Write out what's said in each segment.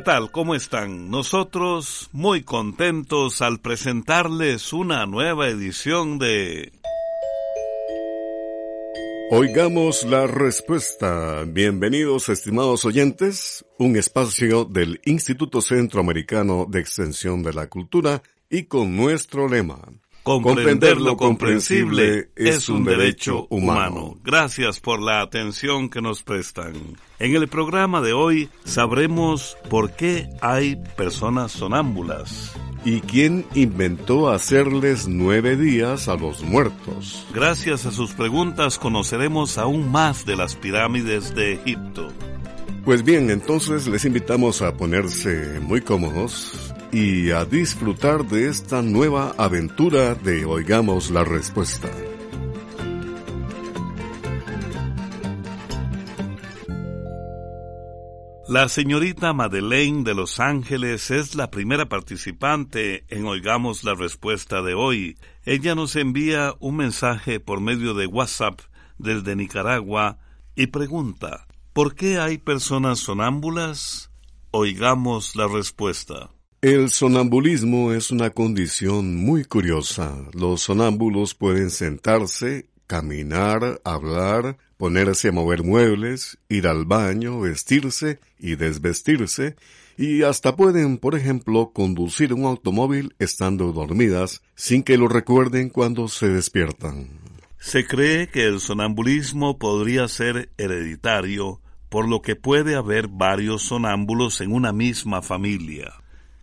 ¿Qué tal? ¿Cómo están? Nosotros muy contentos al presentarles una nueva edición de... Oigamos la respuesta. Bienvenidos, estimados oyentes, un espacio del Instituto Centroamericano de Extensión de la Cultura y con nuestro lema. Comprender lo comprensible es un derecho humano. Gracias por la atención que nos prestan. En el programa de hoy sabremos por qué hay personas sonámbulas. ¿Y quién inventó hacerles nueve días a los muertos? Gracias a sus preguntas conoceremos aún más de las pirámides de Egipto. Pues bien, entonces les invitamos a ponerse muy cómodos y a disfrutar de esta nueva aventura de Oigamos la Respuesta. La señorita Madeleine de Los Ángeles es la primera participante en Oigamos la Respuesta de hoy. Ella nos envía un mensaje por medio de WhatsApp desde Nicaragua y pregunta, ¿por qué hay personas sonámbulas? Oigamos la respuesta. El sonambulismo es una condición muy curiosa. Los sonámbulos pueden sentarse, caminar, hablar, ponerse a mover muebles, ir al baño, vestirse y desvestirse, y hasta pueden, por ejemplo, conducir un automóvil estando dormidas sin que lo recuerden cuando se despiertan. Se cree que el sonambulismo podría ser hereditario, por lo que puede haber varios sonámbulos en una misma familia.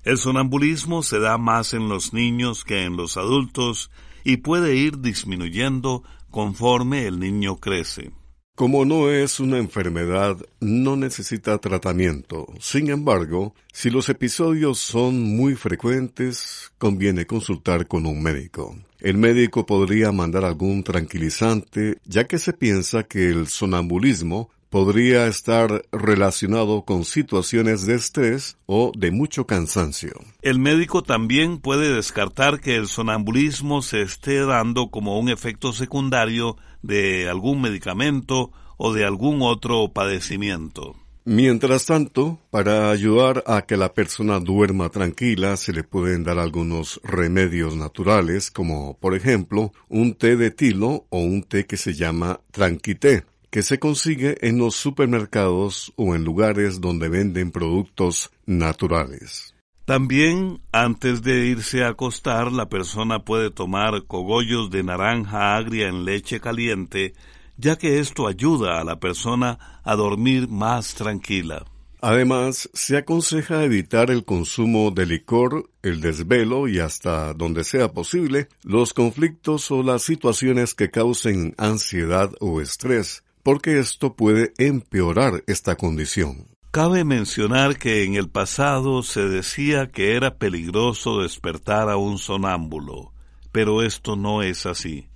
El sonambulismo se da más en los niños que en los adultos y puede ir disminuyendo conforme el niño crece. Como no es una enfermedad, no necesita tratamiento. Sin embargo, si los episodios son muy frecuentes, conviene consultar con un médico. El médico podría mandar algún tranquilizante, ya que se piensa que el sonambulismo podría estar relacionado con situaciones de estrés o de mucho cansancio. El médico también puede descartar que el sonambulismo se esté dando como un efecto secundario de algún medicamento o de algún otro padecimiento. Mientras tanto, para ayudar a que la persona duerma tranquila, se le pueden dar algunos remedios naturales, como por ejemplo un té de tilo o un té que se llama tranquité que se consigue en los supermercados o en lugares donde venden productos naturales. También antes de irse a acostar la persona puede tomar cogollos de naranja agria en leche caliente, ya que esto ayuda a la persona a dormir más tranquila. Además, se aconseja evitar el consumo de licor, el desvelo y hasta donde sea posible los conflictos o las situaciones que causen ansiedad o estrés, porque esto puede empeorar esta condición. Cabe mencionar que en el pasado se decía que era peligroso despertar a un sonámbulo, pero esto no es así.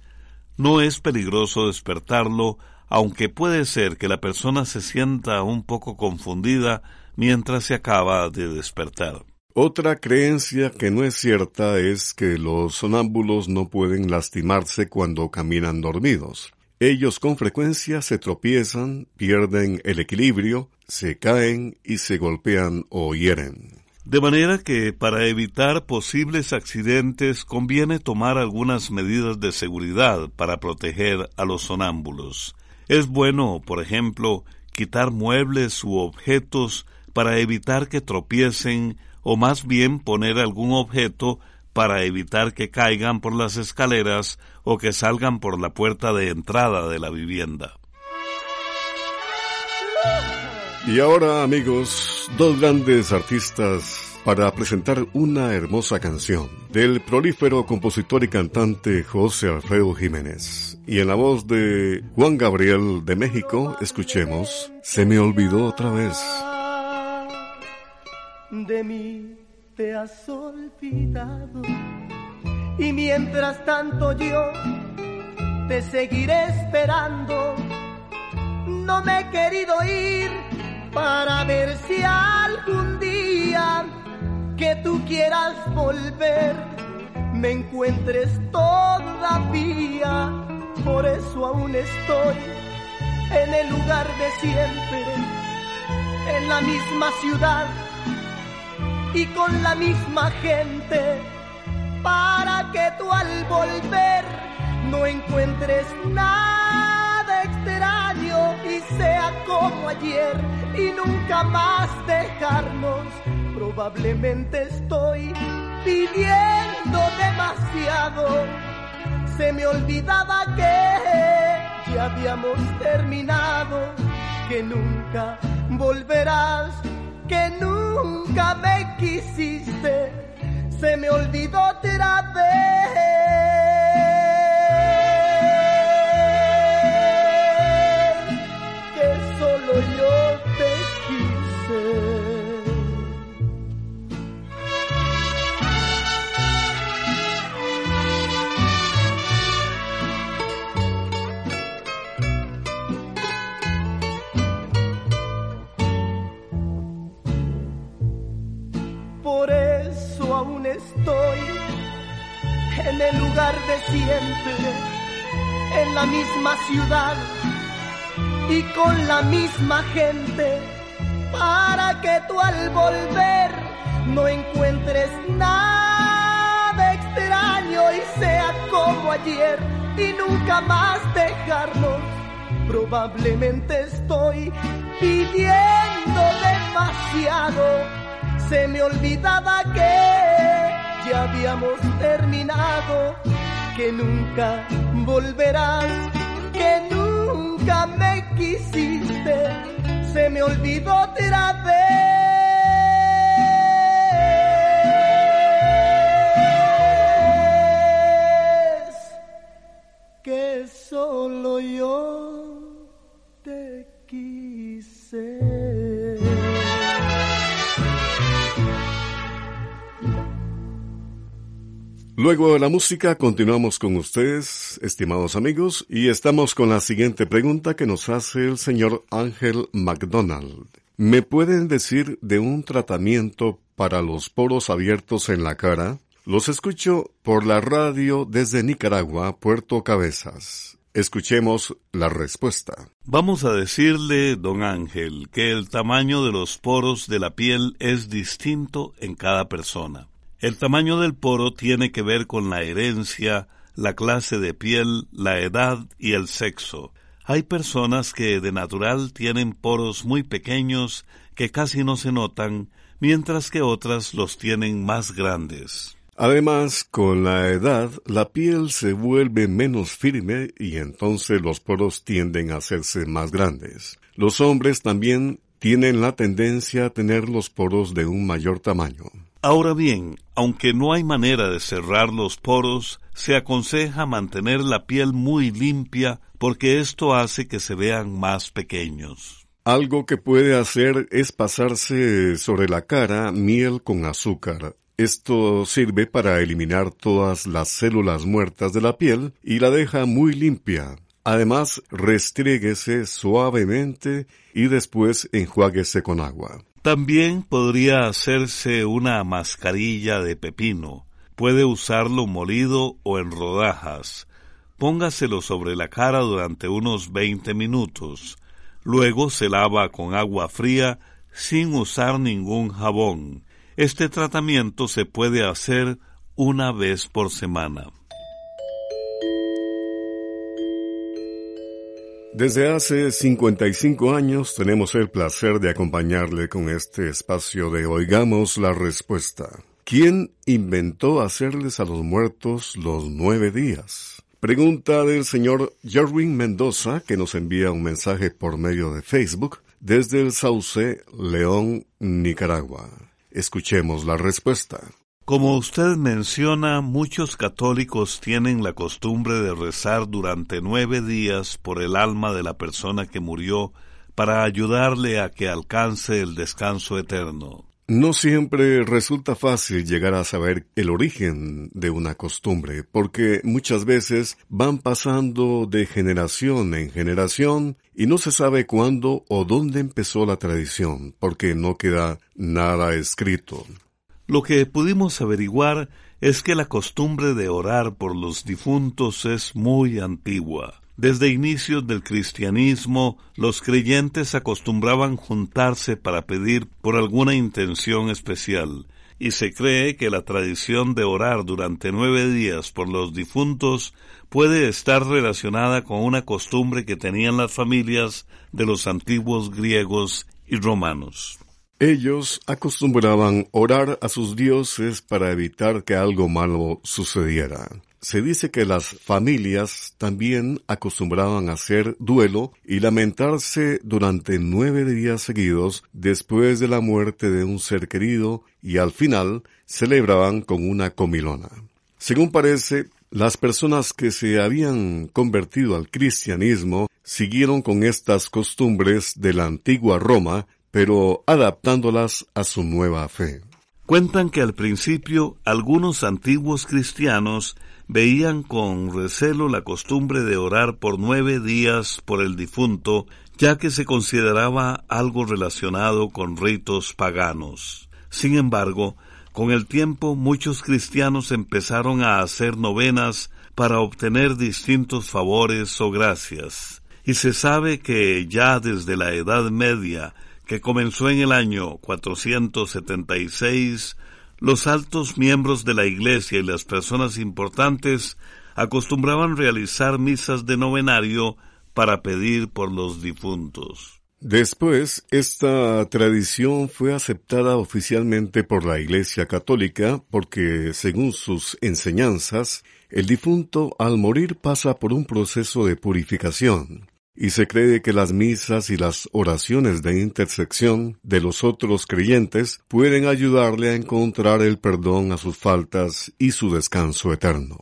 No es peligroso despertarlo, aunque puede ser que la persona se sienta un poco confundida mientras se acaba de despertar. Otra creencia que no es cierta es que los sonámbulos no pueden lastimarse cuando caminan dormidos. Ellos con frecuencia se tropiezan, pierden el equilibrio, se caen y se golpean o hieren. De manera que para evitar posibles accidentes conviene tomar algunas medidas de seguridad para proteger a los sonámbulos. Es bueno, por ejemplo, quitar muebles u objetos para evitar que tropiecen o más bien poner algún objeto para evitar que caigan por las escaleras o que salgan por la puerta de entrada de la vivienda. Y ahora amigos, dos grandes artistas para presentar una hermosa canción del prolífero compositor y cantante José Alfredo Jiménez. Y en la voz de Juan Gabriel de México, escuchemos Se me olvidó otra vez. De mí te has olvidado y mientras tanto yo te seguiré esperando. No me he querido ir para ver si algún día que tú quieras volver me encuentres todavía. Por eso aún estoy en el lugar de siempre, en la misma ciudad y con la misma gente para que tú al volver no encuentres nada extraño y sea como ayer y nunca más dejarnos. Probablemente estoy pidiendo demasiado. Se me olvidaba que ya habíamos terminado, que nunca volverás, que nunca me quisiste. Se me olvidó otra vez estoy en el lugar de siempre, en la misma ciudad y con la misma gente, para que tú al volver no encuentres nada extraño y sea como ayer y nunca más dejarnos. Probablemente estoy pidiendo demasiado se me olvidaba que ya habíamos terminado, que nunca volverás, que nunca me quisiste, se me olvidó otra vez. Que solo yo te quise. Luego de la música continuamos con ustedes, estimados amigos, y estamos con la siguiente pregunta que nos hace el señor Ángel McDonald. ¿Me pueden decir de un tratamiento para los poros abiertos en la cara? Los escucho por la radio desde Nicaragua, Puerto Cabezas. Escuchemos la respuesta. Vamos a decirle, don Ángel, que el tamaño de los poros de la piel es distinto en cada persona. El tamaño del poro tiene que ver con la herencia, la clase de piel, la edad y el sexo. Hay personas que de natural tienen poros muy pequeños que casi no se notan, mientras que otras los tienen más grandes. Además, con la edad, la piel se vuelve menos firme y entonces los poros tienden a hacerse más grandes. Los hombres también tienen la tendencia a tener los poros de un mayor tamaño. Ahora bien, aunque no hay manera de cerrar los poros, se aconseja mantener la piel muy limpia porque esto hace que se vean más pequeños. Algo que puede hacer es pasarse sobre la cara miel con azúcar. Esto sirve para eliminar todas las células muertas de la piel y la deja muy limpia. Además, restríguese suavemente y después enjuáguese con agua. También podría hacerse una mascarilla de pepino. Puede usarlo molido o en rodajas. Póngaselo sobre la cara durante unos 20 minutos. Luego se lava con agua fría sin usar ningún jabón. Este tratamiento se puede hacer una vez por semana. Desde hace 55 años tenemos el placer de acompañarle con este espacio de Oigamos la Respuesta. ¿Quién inventó hacerles a los muertos los nueve días? Pregunta del señor Jerwin Mendoza, que nos envía un mensaje por medio de Facebook desde el Sauce, León, Nicaragua. Escuchemos la respuesta. Como usted menciona, muchos católicos tienen la costumbre de rezar durante nueve días por el alma de la persona que murió para ayudarle a que alcance el descanso eterno. No siempre resulta fácil llegar a saber el origen de una costumbre, porque muchas veces van pasando de generación en generación y no se sabe cuándo o dónde empezó la tradición, porque no queda nada escrito. Lo que pudimos averiguar es que la costumbre de orar por los difuntos es muy antigua. Desde inicios del cristianismo, los creyentes acostumbraban juntarse para pedir por alguna intención especial. y se cree que la tradición de orar durante nueve días por los difuntos puede estar relacionada con una costumbre que tenían las familias de los antiguos griegos y romanos. Ellos acostumbraban orar a sus dioses para evitar que algo malo sucediera. Se dice que las familias también acostumbraban a hacer duelo y lamentarse durante nueve días seguidos después de la muerte de un ser querido y al final celebraban con una comilona. Según parece, las personas que se habían convertido al cristianismo siguieron con estas costumbres de la antigua Roma pero adaptándolas a su nueva fe. Cuentan que al principio algunos antiguos cristianos veían con recelo la costumbre de orar por nueve días por el difunto, ya que se consideraba algo relacionado con ritos paganos. Sin embargo, con el tiempo muchos cristianos empezaron a hacer novenas para obtener distintos favores o gracias, y se sabe que ya desde la Edad Media que comenzó en el año 476, los altos miembros de la Iglesia y las personas importantes acostumbraban realizar misas de novenario para pedir por los difuntos. Después, esta tradición fue aceptada oficialmente por la Iglesia Católica porque, según sus enseñanzas, el difunto al morir pasa por un proceso de purificación, y se cree que las misas y las oraciones de intersección de los otros creyentes pueden ayudarle a encontrar el perdón a sus faltas y su descanso eterno.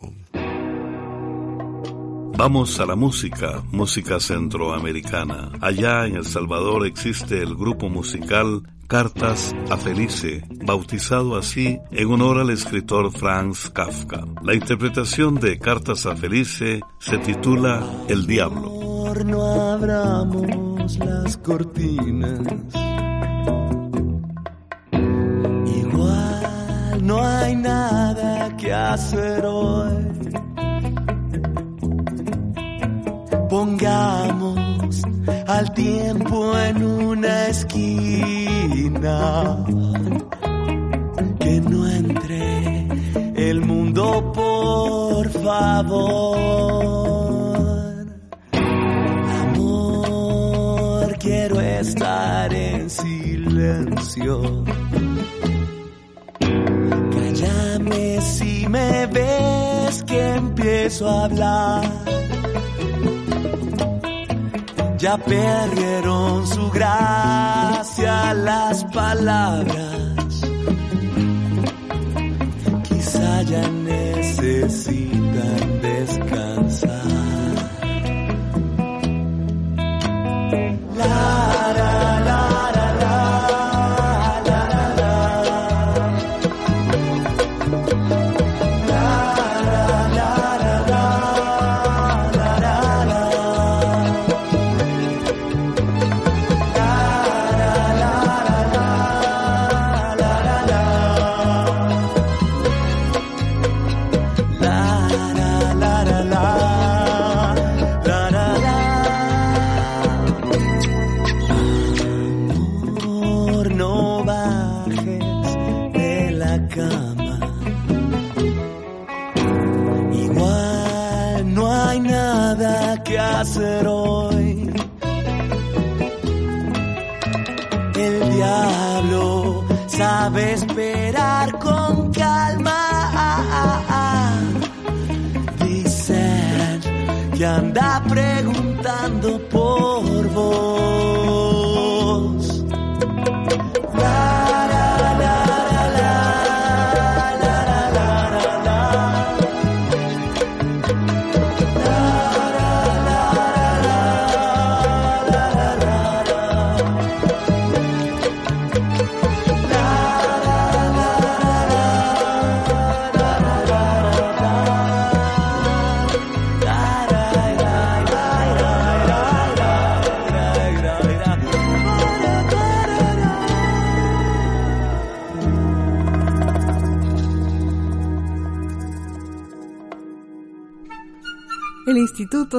Vamos a la música, música centroamericana. Allá en El Salvador existe el grupo musical Cartas a Felice, bautizado así en honor al escritor Franz Kafka. La interpretación de Cartas a Felice se titula El Diablo no abramos las cortinas. Igual no hay nada que hacer hoy. Pongamos al tiempo en una esquina. Que no entre el mundo, por favor. Quiero estar en silencio. Cállame si me ves que empiezo a hablar. Ya perdieron su gracia las palabras.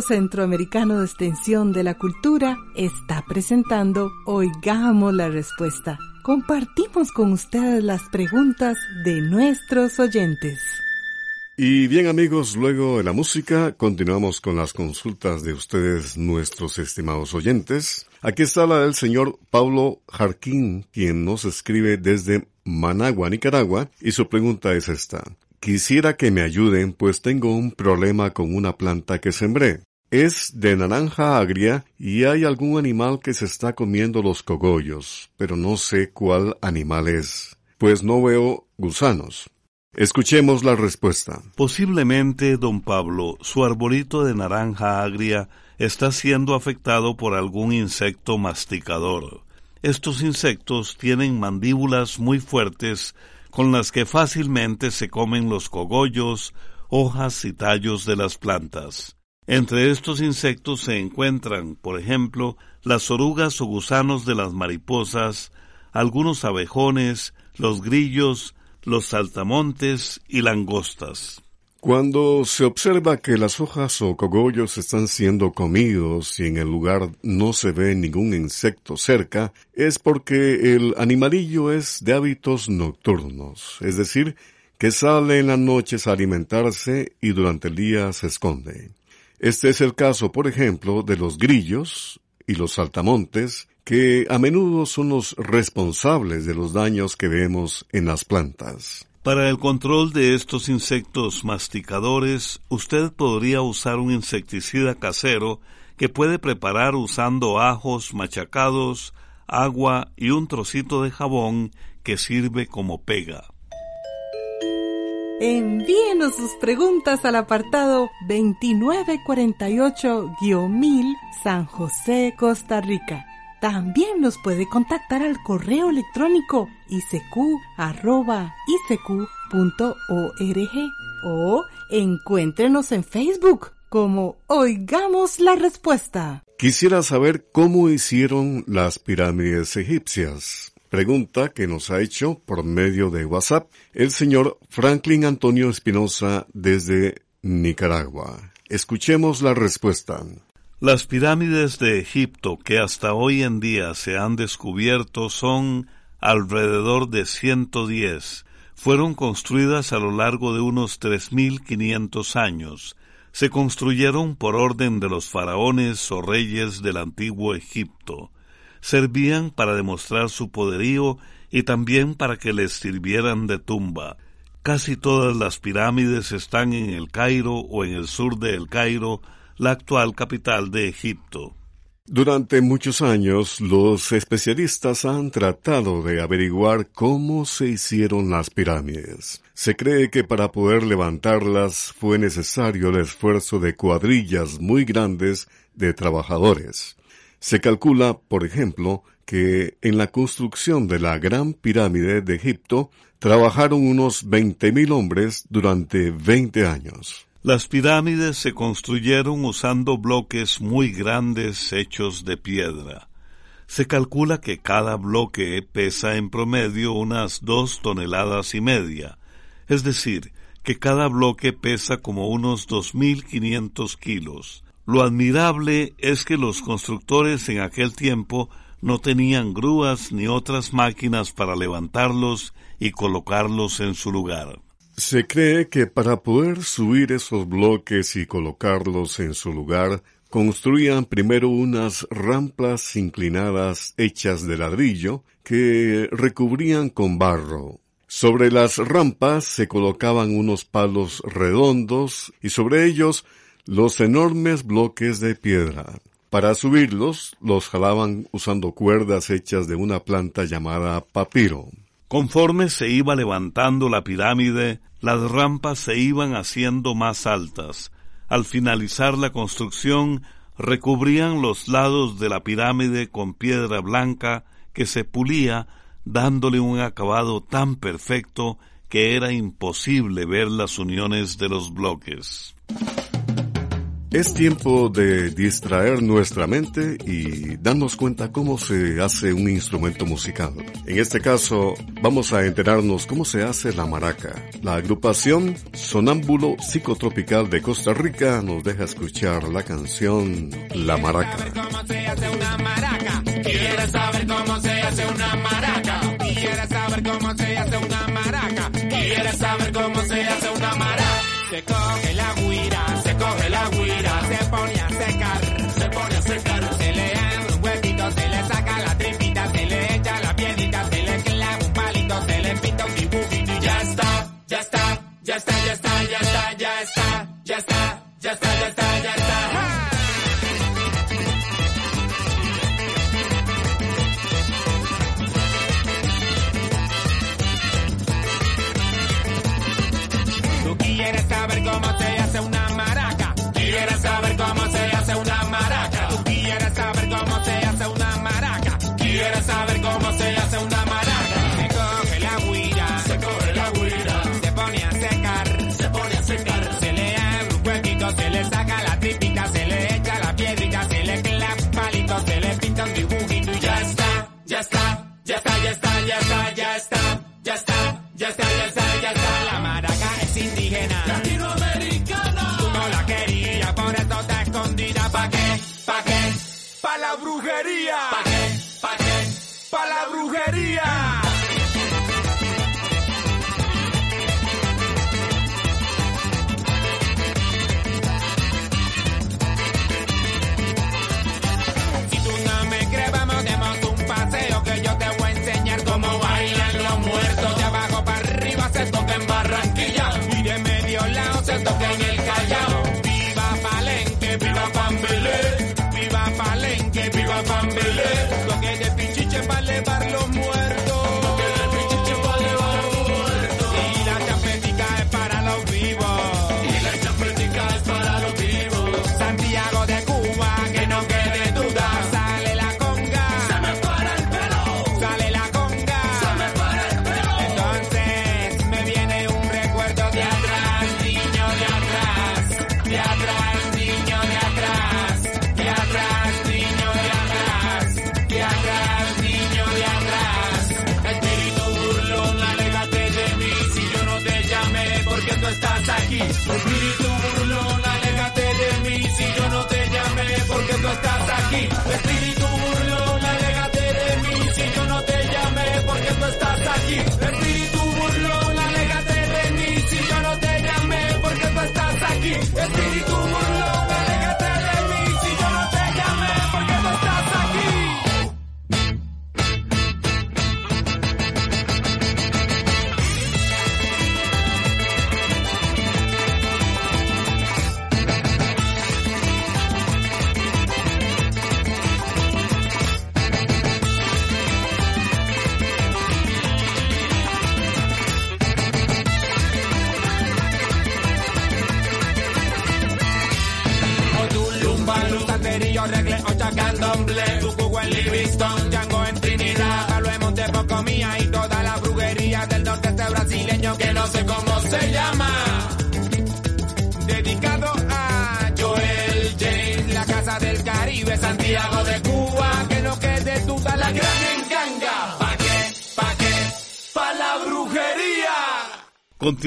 Centroamericano de Extensión de la Cultura está presentando Oigamos la Respuesta compartimos con ustedes las preguntas de nuestros oyentes. Y bien amigos, luego de la música continuamos con las consultas de ustedes, nuestros estimados oyentes. Aquí está la del señor Pablo Jarquín, quien nos escribe desde Managua, Nicaragua, y su pregunta es esta. Quisiera que me ayuden, pues tengo un problema con una planta que sembré. Es de naranja agria y hay algún animal que se está comiendo los cogollos, pero no sé cuál animal es, pues no veo gusanos. Escuchemos la respuesta. Posiblemente, don Pablo, su arbolito de naranja agria está siendo afectado por algún insecto masticador. Estos insectos tienen mandíbulas muy fuertes con las que fácilmente se comen los cogollos, hojas y tallos de las plantas. Entre estos insectos se encuentran, por ejemplo, las orugas o gusanos de las mariposas, algunos abejones, los grillos, los saltamontes y langostas. Cuando se observa que las hojas o cogollos están siendo comidos y en el lugar no se ve ningún insecto cerca, es porque el animalillo es de hábitos nocturnos, es decir, que sale en las noches a alimentarse y durante el día se esconde. Este es el caso, por ejemplo, de los grillos y los saltamontes, que a menudo son los responsables de los daños que vemos en las plantas. Para el control de estos insectos masticadores, usted podría usar un insecticida casero que puede preparar usando ajos machacados, agua y un trocito de jabón que sirve como pega. Envíenos sus preguntas al apartado 2948-1000 San José, Costa Rica también nos puede contactar al correo electrónico isq.org o encuéntrenos en Facebook como Oigamos la Respuesta. Quisiera saber cómo hicieron las pirámides egipcias. Pregunta que nos ha hecho por medio de WhatsApp el señor Franklin Antonio Espinosa desde Nicaragua. Escuchemos la respuesta. Las pirámides de Egipto que hasta hoy en día se han descubierto son alrededor de 110. Fueron construidas a lo largo de unos 3.500 años. Se construyeron por orden de los faraones o reyes del antiguo Egipto. Servían para demostrar su poderío y también para que les sirvieran de tumba. Casi todas las pirámides están en el Cairo o en el sur de El Cairo, la actual capital de Egipto. Durante muchos años, los especialistas han tratado de averiguar cómo se hicieron las pirámides. Se cree que para poder levantarlas fue necesario el esfuerzo de cuadrillas muy grandes de trabajadores. Se calcula, por ejemplo, que en la construcción de la Gran Pirámide de Egipto trabajaron unos 20.000 hombres durante 20 años. Las pirámides se construyeron usando bloques muy grandes hechos de piedra. Se calcula que cada bloque pesa en promedio unas dos toneladas y media, es decir, que cada bloque pesa como unos dos mil quinientos kilos. Lo admirable es que los constructores en aquel tiempo no tenían grúas ni otras máquinas para levantarlos y colocarlos en su lugar. Se cree que para poder subir esos bloques y colocarlos en su lugar, construían primero unas rampas inclinadas hechas de ladrillo que recubrían con barro. Sobre las rampas se colocaban unos palos redondos y sobre ellos los enormes bloques de piedra. Para subirlos, los jalaban usando cuerdas hechas de una planta llamada papiro. Conforme se iba levantando la pirámide, las rampas se iban haciendo más altas. Al finalizar la construcción, recubrían los lados de la pirámide con piedra blanca que se pulía, dándole un acabado tan perfecto que era imposible ver las uniones de los bloques. Es tiempo de distraer nuestra mente y darnos cuenta cómo se hace un instrumento musical. En este caso, vamos a enterarnos cómo se hace la maraca. La agrupación Sonámbulo Psicotropical de Costa Rica nos deja escuchar la canción La Maraca. ¿Quieres saber cómo se hace una maraca?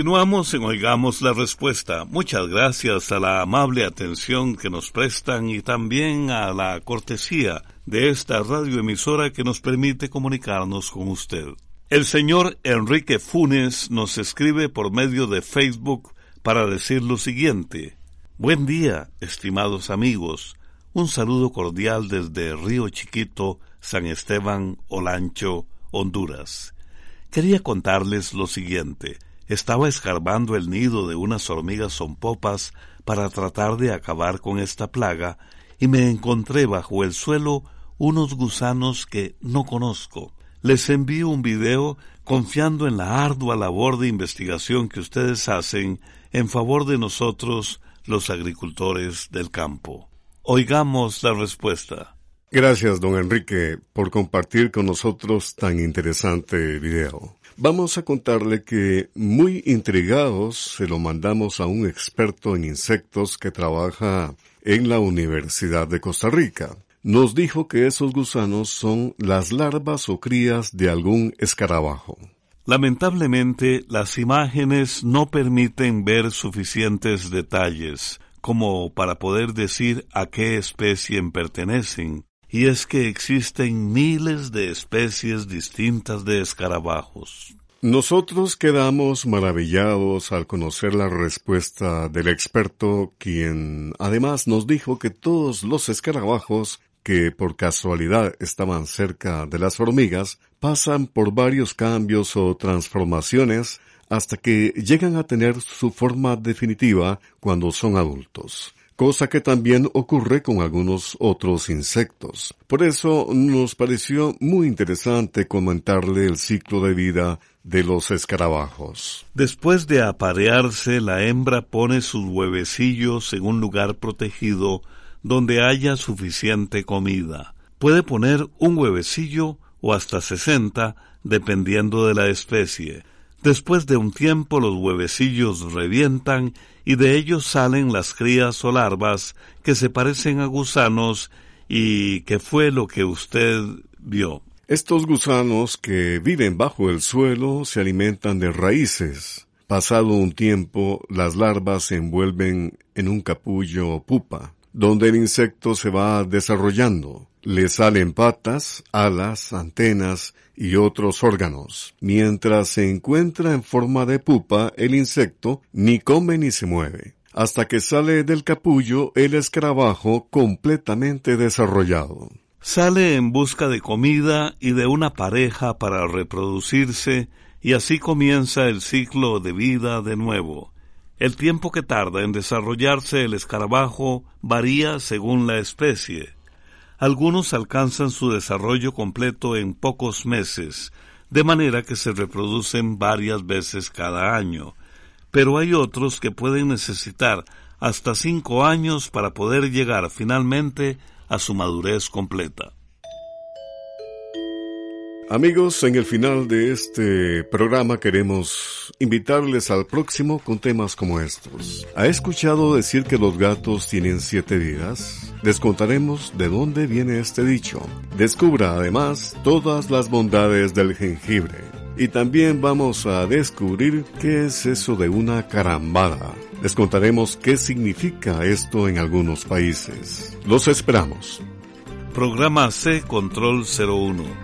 Continuamos en Oigamos la Respuesta. Muchas gracias a la amable atención que nos prestan y también a la cortesía de esta radioemisora que nos permite comunicarnos con usted. El señor Enrique Funes nos escribe por medio de Facebook para decir lo siguiente. Buen día, estimados amigos. Un saludo cordial desde Río Chiquito, San Esteban, Olancho, Honduras. Quería contarles lo siguiente. Estaba escarbando el nido de unas hormigas sonpopas para tratar de acabar con esta plaga y me encontré bajo el suelo unos gusanos que no conozco. Les envío un video confiando en la ardua labor de investigación que ustedes hacen en favor de nosotros, los agricultores del campo. Oigamos la respuesta. Gracias, don Enrique, por compartir con nosotros tan interesante video. Vamos a contarle que, muy intrigados, se lo mandamos a un experto en insectos que trabaja en la Universidad de Costa Rica. Nos dijo que esos gusanos son las larvas o crías de algún escarabajo. Lamentablemente, las imágenes no permiten ver suficientes detalles como para poder decir a qué especie pertenecen, y es que existen miles de especies distintas de escarabajos. Nosotros quedamos maravillados al conocer la respuesta del experto, quien además nos dijo que todos los escarabajos que por casualidad estaban cerca de las hormigas pasan por varios cambios o transformaciones hasta que llegan a tener su forma definitiva cuando son adultos cosa que también ocurre con algunos otros insectos. Por eso nos pareció muy interesante comentarle el ciclo de vida de los escarabajos. Después de aparearse, la hembra pone sus huevecillos en un lugar protegido donde haya suficiente comida. Puede poner un huevecillo o hasta sesenta, dependiendo de la especie. Después de un tiempo los huevecillos revientan y de ellos salen las crías o larvas que se parecen a gusanos y que fue lo que usted vio. Estos gusanos que viven bajo el suelo se alimentan de raíces. Pasado un tiempo, las larvas se envuelven en un capullo pupa, donde el insecto se va desarrollando. Le salen patas, alas, antenas y otros órganos. Mientras se encuentra en forma de pupa, el insecto ni come ni se mueve, hasta que sale del capullo el escarabajo completamente desarrollado. Sale en busca de comida y de una pareja para reproducirse y así comienza el ciclo de vida de nuevo. El tiempo que tarda en desarrollarse el escarabajo varía según la especie. Algunos alcanzan su desarrollo completo en pocos meses, de manera que se reproducen varias veces cada año, pero hay otros que pueden necesitar hasta cinco años para poder llegar finalmente a su madurez completa. Amigos, en el final de este programa queremos invitarles al próximo con temas como estos. ¿Ha escuchado decir que los gatos tienen siete vidas? Les contaremos de dónde viene este dicho. Descubra además todas las bondades del jengibre. Y también vamos a descubrir qué es eso de una carambada. Les contaremos qué significa esto en algunos países. Los esperamos. Programa C Control 01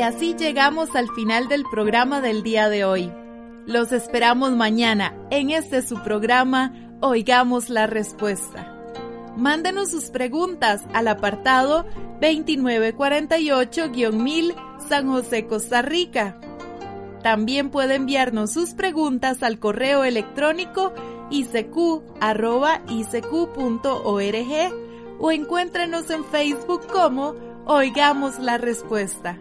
Y así llegamos al final del programa del día de hoy. Los esperamos mañana en este su programa Oigamos la Respuesta. Mándenos sus preguntas al apartado 2948-1000 San José, Costa Rica. También puede enviarnos sus preguntas al correo electrónico isq.org o encuéntrenos en Facebook como Oigamos la Respuesta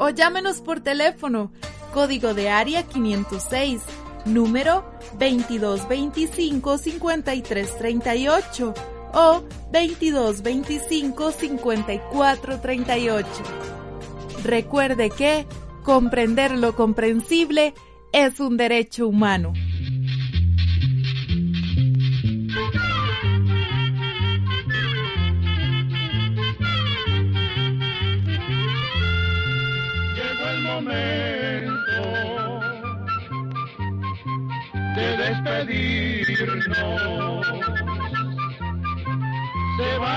o llámenos por teléfono, código de área 506, número 2225-5338 o 2225-5438. Recuerde que comprender lo comprensible es un derecho humano.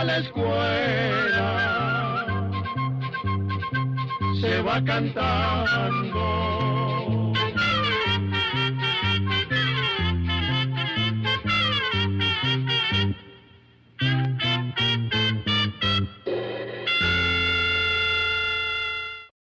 La escuela, se va cantando